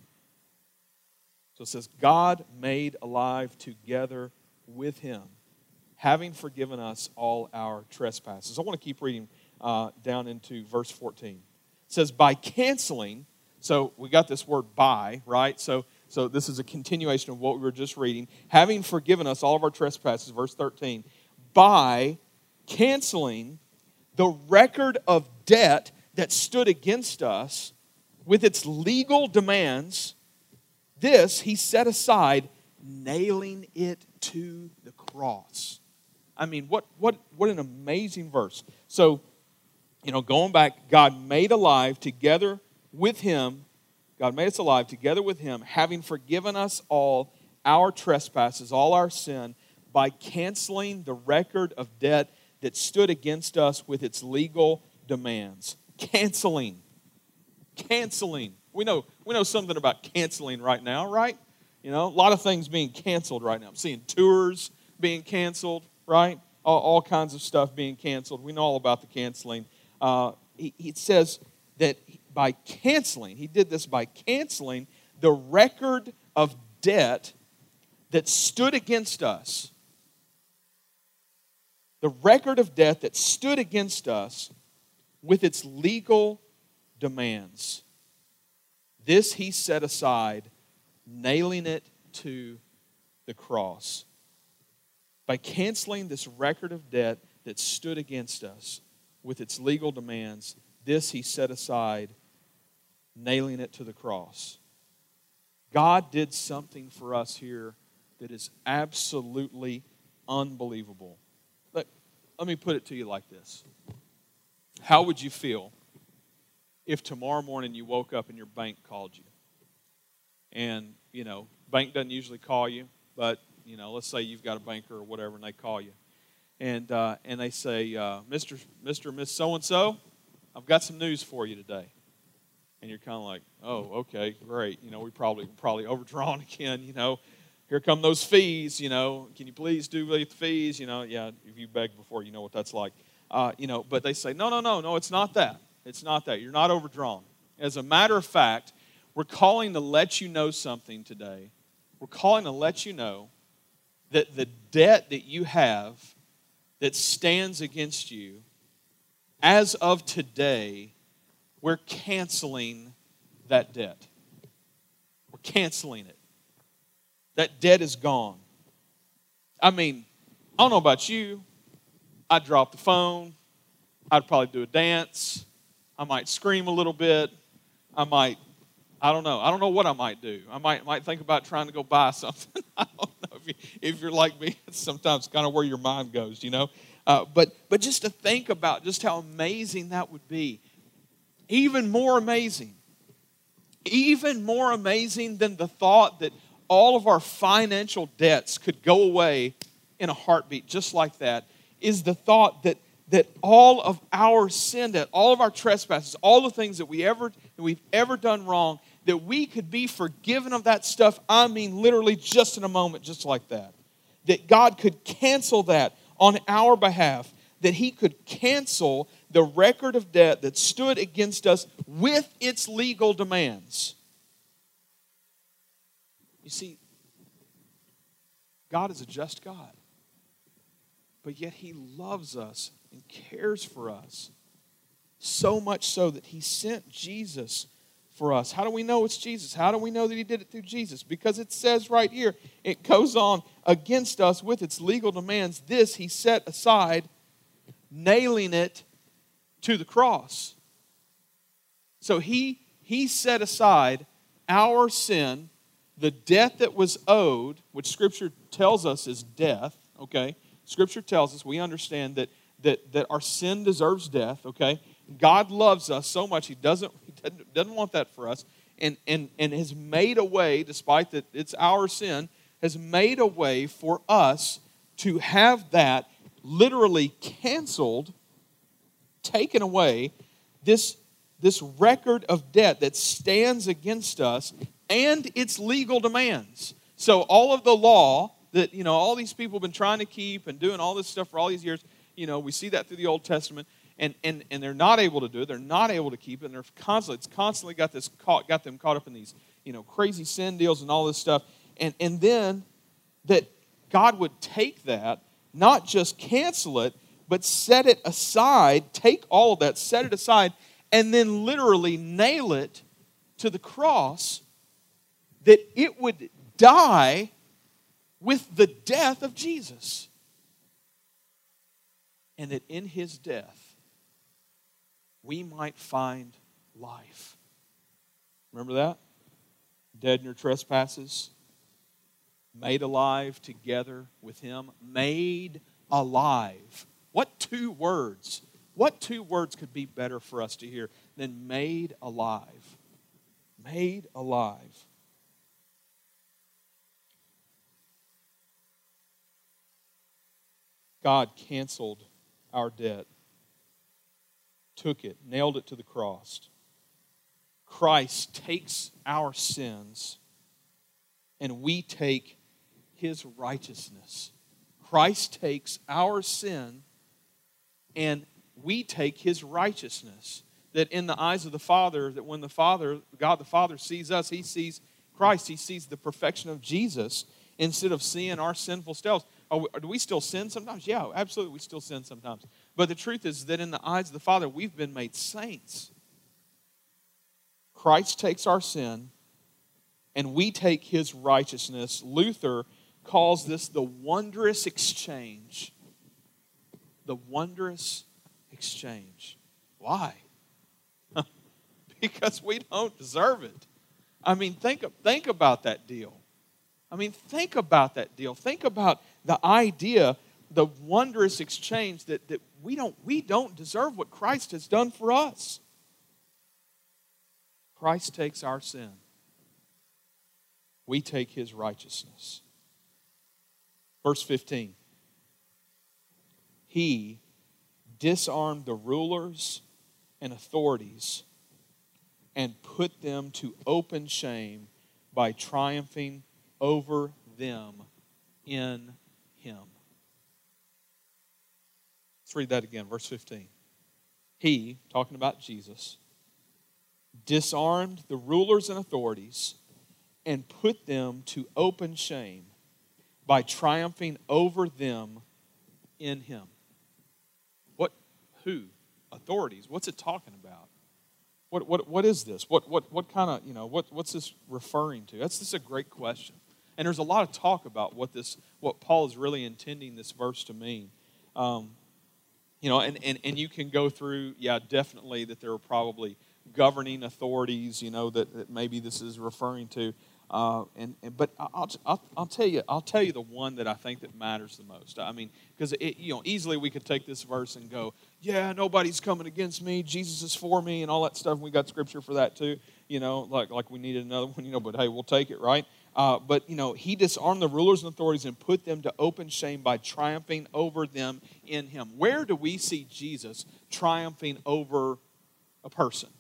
So it says, God made alive together with Him, having forgiven us all our trespasses. I want to keep reading uh, down into verse 14. It says, by canceling, so we got this word by, right? So, so this is a continuation of what we were just reading. Having forgiven us all of our trespasses, verse 13, by canceling the record of debt that stood against us with its legal demands, this he set aside, nailing it to the cross. I mean, what, what, what an amazing verse. So, you know, going back, God made alive together with him, God made us alive together with him, having forgiven us all our trespasses, all our sin, by canceling the record of debt that stood against us with its legal demands. Canceling. Canceling. We know, we know something about canceling right now, right? You know, a lot of things being canceled right now. I'm seeing tours being canceled, right? All, all kinds of stuff being canceled. We know all about the canceling. Uh, he, he says that by canceling, he did this by canceling the record of debt that stood against us the record of debt that stood against us with its legal demands. This he set aside, nailing it to the cross. By canceling this record of debt that stood against us with its legal demands, this he set aside, nailing it to the cross. God did something for us here that is absolutely unbelievable let me put it to you like this How would you feel if tomorrow morning you woke up and your bank called you? And, you know, bank doesn't usually call you, but, you know, let's say you've got a banker or whatever and they call you. And, uh, and they say, uh, Mr. Mr. Miss So and so, I've got some news for you today. And you're kind of like, oh, okay, great. You know, we probably probably overdrawn (laughs) again. You know, here come those fees, you know, can you please do the fees? You know, yeah, if you beg before, you know what that's like. Uh, you know, but they say, no, no, no, no, it's not that. It's not that. You're not overdrawn. As a matter of fact, we're calling to let you know something today. We're calling to let you know that the debt that you have that stands against you, as of today, we're canceling that debt. We're canceling it that debt is gone. I mean, I don't know about you. I'd drop the phone. I'd probably do a dance. I might scream a little bit. I might, I don't know. I don't know what I might do. I might, might think about trying to go buy (laughs) something. I don't know if, you, if you're like me. It's sometimes kind of where your mind goes, you know. Uh, but, but just to think about just how amazing that would be. Even more amazing. Even more amazing than the thought that all of our financial debts could go away in a heartbeat, just like that, is the thought that, that all of our sin debt, all of our trespasses, all the things that we ever that we've ever done wrong, that we could be forgiven of that stuff. I mean, literally, just in a moment, just like that. That God could cancel that on our behalf. That He could cancel the record of debt that stood against us with its legal demands. You see, God is a just God, but yet He loves us and cares for us. So much so that He sent Jesus for us. How do we know it's Jesus? How do we know that He did it through Jesus? Because it says right here, it goes on against us with its legal demands. This He set aside, nailing it to the cross. So he, he set aside our sin, the debt that was owed, which Scripture tells us is death, okay? Scripture tells us, we understand that, that, that our sin deserves death, okay? God loves us so much, He doesn't, he doesn't, doesn't want that for us, and, and, and has made a way, despite that it's our sin, has made a way for us to have that literally canceled, taken away, this, this record of debt that stands against us and its legal demands. So all of the law that, you know, all these people have been trying to keep and doing all this stuff for all these years, you know, we see that through the Old Testament. And, and, and they're not able to do it. They're not able to keep it. And they're constantly, it's constantly got, this caught, got them caught up in these, you know, crazy sin deals and all this stuff. And, and then that God would take that, not just cancel it, but set it aside, take all of that, set it aside, and then literally nail it to the cross that it would die with the death of Jesus. And that in his death, we might find life. Remember that? Dead in your trespasses, made alive together with him, made alive. What two words? What two words could be better for us to hear than made alive? Made alive. God canceled our debt, took it, nailed it to the cross. Christ takes our sins, and we take his righteousness. Christ takes our sin, and we take his righteousness. That in the eyes of the Father, that when the Father, God the Father sees us, he sees Christ, he sees the perfection of Jesus instead of seeing our sinful selves. Do we still sin sometimes? Yeah, absolutely, we still sin sometimes. But the truth is that in the eyes of the Father, we've been made saints. Christ takes our sin, and we take his righteousness. Luther calls this the wondrous exchange. The wondrous exchange. Why? (laughs) because we don't deserve it. I mean, think, think about that deal. I mean, think about that deal. Think about the idea, the wondrous exchange that, that we, don't, we don't deserve what Christ has done for us. Christ takes our sin, we take his righteousness. Verse 15 He disarmed the rulers and authorities and put them to open shame by triumphing over them in him. Let's read that again, verse 15. He, talking about Jesus, disarmed the rulers and authorities and put them to open shame by triumphing over them in him. What, who? Authorities. What's it talking about? What, what, what is this? What, what, what kind of, you know, what, what's this referring to? That's just a great question. And there's a lot of talk about what this, what Paul is really intending this verse to mean. Um, you know, and, and, and you can go through, yeah, definitely that there are probably governing authorities, you know, that, that maybe this is referring to. Uh, and, and, but I'll, I'll, I'll, tell you I'll tell you the one that I think that matters the most. I mean, because you know easily we could take this verse and go, yeah, nobody's coming against me. Jesus is for me, and all that stuff. And we got scripture for that too. You know, like like we needed another (laughs) one. You know, but hey, we'll take it, right? Uh, but, you know, he disarmed the rulers and authorities and put them to open shame by triumphing over them in him. Where do we see Jesus triumphing over a person?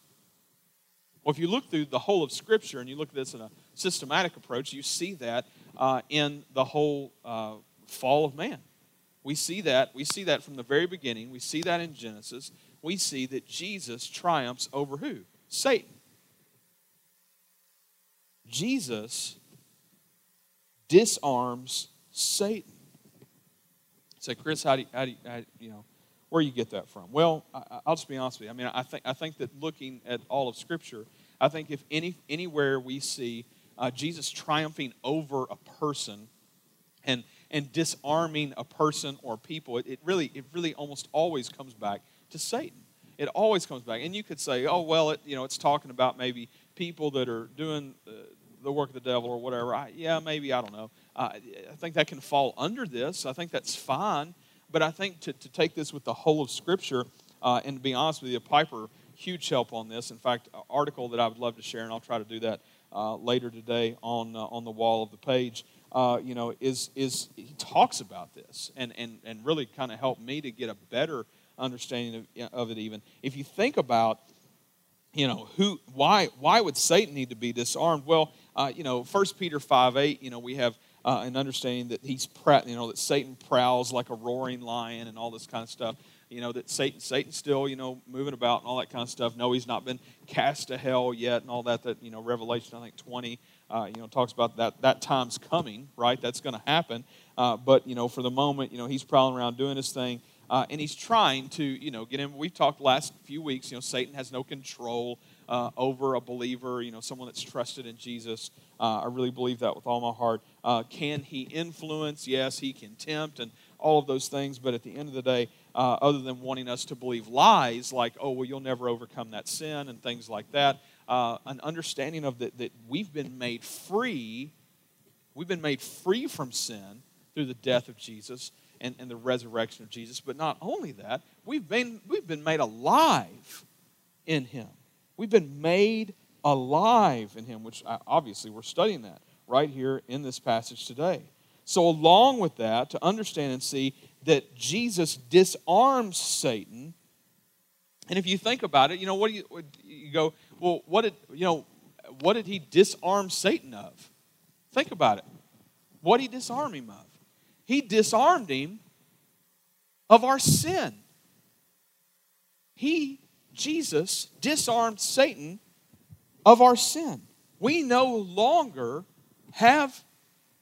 Well, if you look through the whole of Scripture and you look at this in a systematic approach, you see that uh, in the whole uh, fall of man. We see that. We see that from the very beginning. We see that in Genesis. We see that Jesus triumphs over who? Satan. Jesus disarms Satan. Say, Chris, how do you, how do you, how, you know, where you get that from? Well, I, will just be honest with you. I mean, I think, I think that looking at all of Scripture, I think if any, anywhere we see uh, Jesus triumphing over a person, and, and disarming a person or people, it, it really, it really almost always comes back to Satan. It always comes back. And you could say, oh, well, it, you know, it's talking about maybe people that are doing uh, the work of the devil or whatever. I, yeah, maybe, I don't know. Uh, I think that can fall under this. I think that's fine. But I think to, to take this with the whole of Scripture, uh, and to be honest with you, Piper, huge help on this. In fact, an article that I would love to share, and I'll try to do that uh, later today on, uh, on the wall of the page, uh, you know, is, is he talks about this and, and, and really kind of helped me to get a better understanding of, of it even. If you think about, you know, who, why, why would Satan need to be disarmed? Well, uh, you know, 1 Peter 5 8, you know, we have uh, an understanding that he's, you know, that Satan prowls like a roaring lion and all this kind of stuff. You know, that Satan, Satan's still, you know, moving about and all that kind of stuff. No, he's not been cast to hell yet and all that, that, you know, Revelation, I think, 20, uh, you know, talks about that, that time's coming, right? That's going to happen. Uh, but, you know, for the moment, you know, he's prowling around doing his thing. Uh, and he's trying to, you know, get him. We've talked last few weeks, you know, Satan has no control uh, over a believer, you know, someone that's trusted in Jesus. Uh, I really believe that with all my heart. Uh, can he influence? Yes, he can tempt and all of those things. But at the end of the day, uh, other than wanting us to believe lies like, oh, well, you'll never overcome that sin and things like that, uh, an understanding of that, that we've been made free. We've been made free from sin through the death of Jesus and, and the resurrection of Jesus. But not only that, we've been, we've been made alive in Him. We've been made alive in Him, which uh, obviously we're studying that right here in this passage today. So, along with that, to understand and see that Jesus disarms Satan. And if you think about it, you know, what do you, you go, well, what did, you know, what did he disarm Satan of? Think about it. What did he disarm him of? He disarmed him of our sin. He, Jesus, disarmed Satan of our sin. We no longer have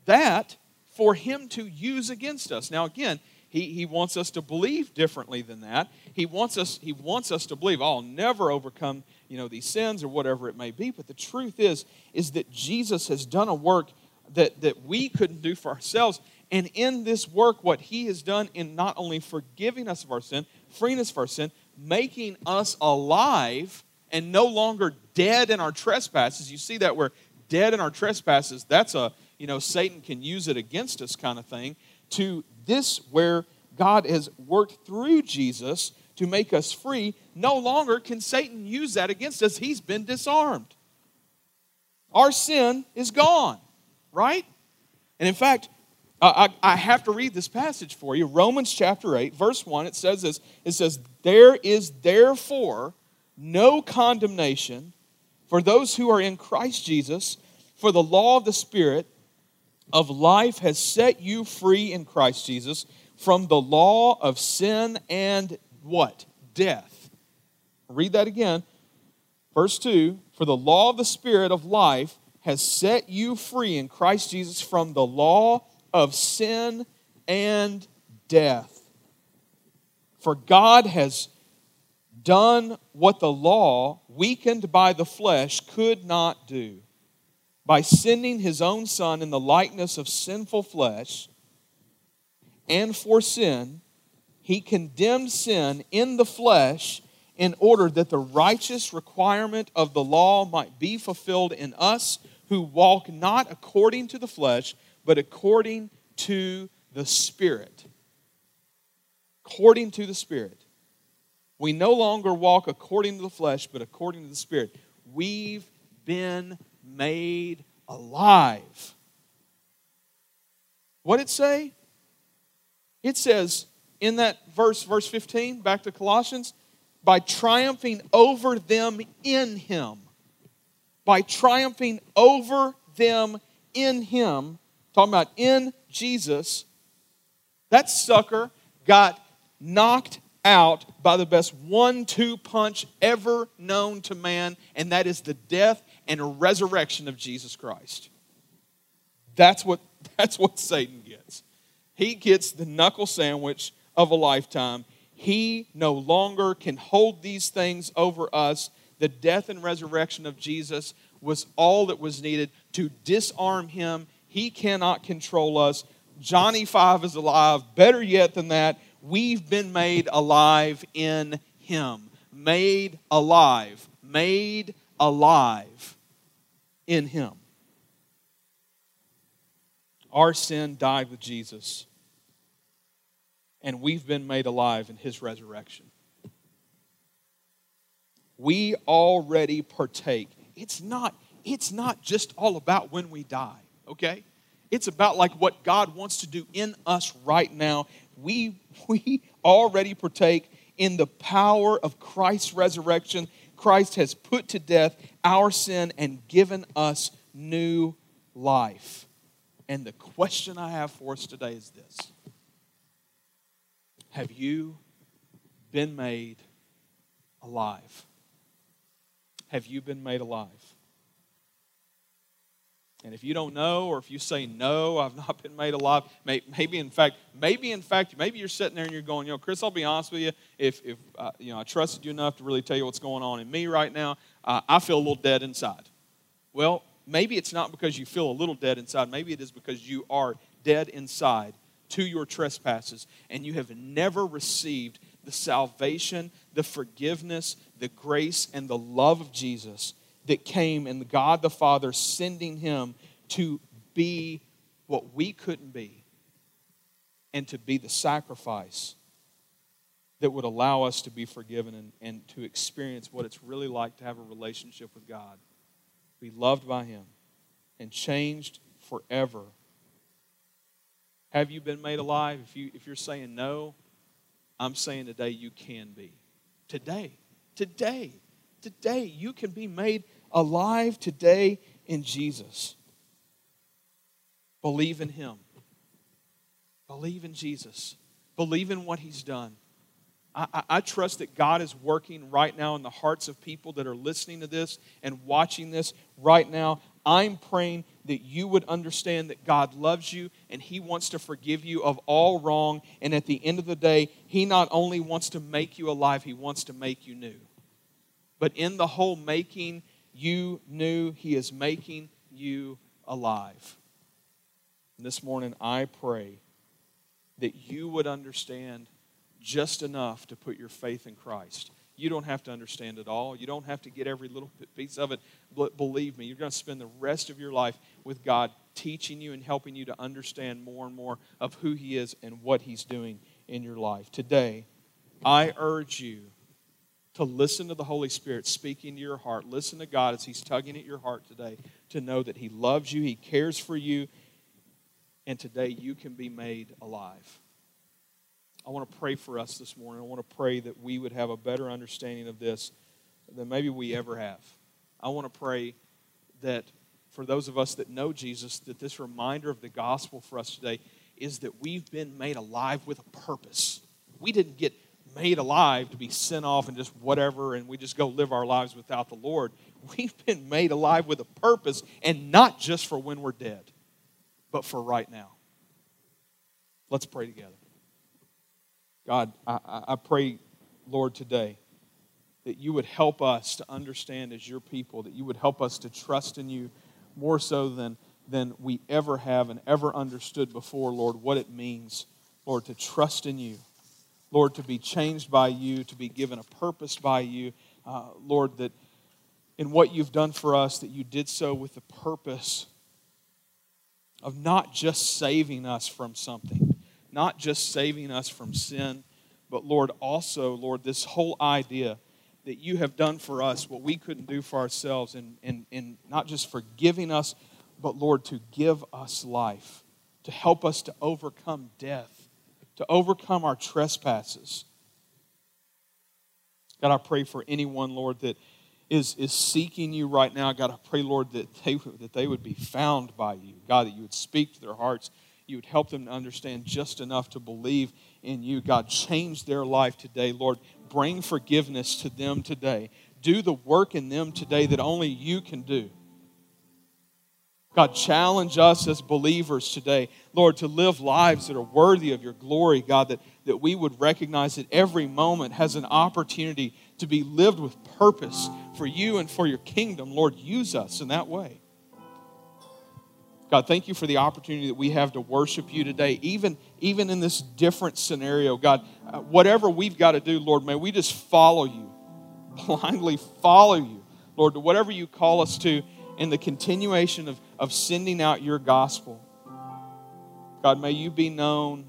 that for him to use against us. Now, again, he, he wants us to believe differently than that. He wants us, he wants us to believe, I'll never overcome you know, these sins or whatever it may be. But the truth is, is that Jesus has done a work that, that we couldn't do for ourselves. And in this work, what he has done in not only forgiving us of our sin, freeing us of our sin, making us alive and no longer dead in our trespasses. You see that we're dead in our trespasses. That's a, you know, Satan can use it against us kind of thing. To this, where God has worked through Jesus to make us free, no longer can Satan use that against us. He's been disarmed. Our sin is gone, right? And in fact, I, I, have to read this passage for you. Romans chapter 8, verse 1, it says this It says, There is therefore no condemnation for those who are in Christ Jesus, for the law of the Spirit of life has set you free in Christ Jesus from the law of sin and what? Death. Read that again. Verse 2 For the law of the Spirit of life has set you free in Christ Jesus from the law of sin and death. For God has done what the law, weakened by the flesh, could not do. By sending his own Son in the likeness of sinful flesh, and for sin, he condemned sin in the flesh in order that the righteous requirement of the law might be fulfilled in us who walk not according to the flesh, but according to the Spirit. According to the Spirit. We no longer walk according to the flesh, but according to the Spirit. We've been made alive. What did it say? It says in that verse, verse 15, back to Colossians, by triumphing over them in Him. By triumphing over them in Him, talking about in Jesus, that sucker got knocked out by the best one two punch ever known to man, and that is the death and resurrection of Jesus Christ. That's what, (laughs) that's what Satan gets. He gets the knuckle sandwich of a lifetime. He no longer can hold these things over us. The death and resurrection of Jesus was all that was needed to disarm him. He cannot control us. Johnny Five is alive. Better yet than that, we've been made alive in Him. Made alive. Made alive in Him. Our sin died with Jesus, and we've been made alive in His resurrection. We already partake. It's not, it's not just all about when we die, okay? It's about like what God wants to do in us right now. We, (laughs) we already partake in the power of Christ's resurrection. Christ has put to death our sin and given us new life. And the question I have for us today is this Have you been made alive? Have you been made alive? And if you don't know, or if you say, no, I've not been made alive, maybe in fact, maybe in fact, maybe you're sitting there and you're going, you know, Chris, I'll be honest with you. If, if uh, you know, I trusted you enough to really tell you what's going on in me right now, uh, I feel a little dead inside. Well, maybe it's not because you feel a little dead inside. Maybe it is because you are dead inside to your trespasses and you have never received the salvation, the forgiveness, the grace, and the love of Jesus that came and God the Father sending him to be what we couldn't be and to be the sacrifice that would allow us to be forgiven and, and to experience what it's really like to have a relationship with God, be loved by Him, and changed forever. Have you been made alive? If, you, if you're saying no, I'm saying today you can be. Today, today, today, you can be made alive today in Jesus. Believe in Him. Believe in Jesus. Believe in what He's done. I, I, I, trust that God is working right now in the hearts of people that are listening to this and watching this right now. I'm praying that you would understand that God loves you and He wants to forgive you of all wrong. And at the end of the day, He not only wants to make you alive, He wants to make you new. But in the whole making you new. He is making you alive. And this morning, I pray that you would understand just enough to put your faith in Christ. You don't have to understand it all. You don't have to get every little piece of it. But believe me, you're going to spend the rest of your life with God teaching you and helping you to understand more and more of who He is and what He's doing in your life. Today, I urge you to listen to the Holy Spirit speaking to your heart. Listen to God as He's tugging at your heart today to know that He loves you, He cares for you, and today you can be made alive. I want to pray for us this morning. I want to pray that we would have a better understanding of this than maybe we ever have. I want to pray that for those of us that know Jesus, that this reminder of the gospel for us today is that we've been made alive with a purpose. We didn't get made alive to be sent off and just whatever, and we just go live our lives without the Lord. (laughs) We've been made alive with a purpose, and not just for when we're dead, but for right now. Let's pray together. God, I, I pray, Lord, today that you would help us to understand as your people, that you would help us to trust in you more so than, than we ever have and ever understood before, Lord, what it means, Lord, to trust in you. Lord, to be changed by you, to be given a purpose by you. Uh, Lord, that in what you've done for us, that you did so with the purpose of not just saving us from something, not just saving us from sin, but Lord, also, Lord, this whole idea that you have done for us what we couldn't do for ourselves, and, and, and not just forgiving us, but Lord, to give us life, to help us to overcome death to overcome our trespasses. God, I pray for anyone, Lord, that is, is seeking you right now. God, I pray, Lord, that they, that they would be found by you. God, that you would speak to their hearts. You would help them to understand just enough to believe in you. God, change their life today. Lord, bring forgiveness to them today. Do the work in them today that only you can do. God, challenge us as believers today, Lord, to live lives that are worthy of your glory, God, that, that we would recognize that every moment has an opportunity to be lived with purpose for you and for your kingdom. Lord, use us in that way. God, thank you for the opportunity that we have to worship you today, even, even in this different scenario. God, uh, whatever we've got to do, Lord, may we just follow you, (laughs) blindly follow you, Lord, to whatever you call us to in the continuation of, of sending out your gospel. God, may you be known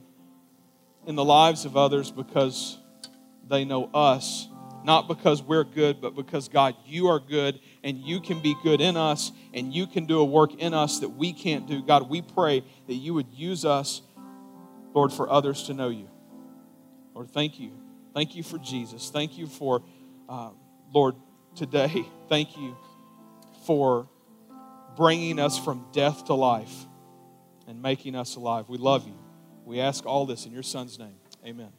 in the lives of others because they know us, not because we're good, but because, God, you are good and you can be good in us and you can do a work in us that we can't do. God, we pray that you would use us, Lord, for others to know you. Lord, thank you. Thank you for Jesus. Thank you for, uh, Lord, today. Thank you for bringing us from death to life and making us alive. We love you. We ask all this in your Son's name. Amen.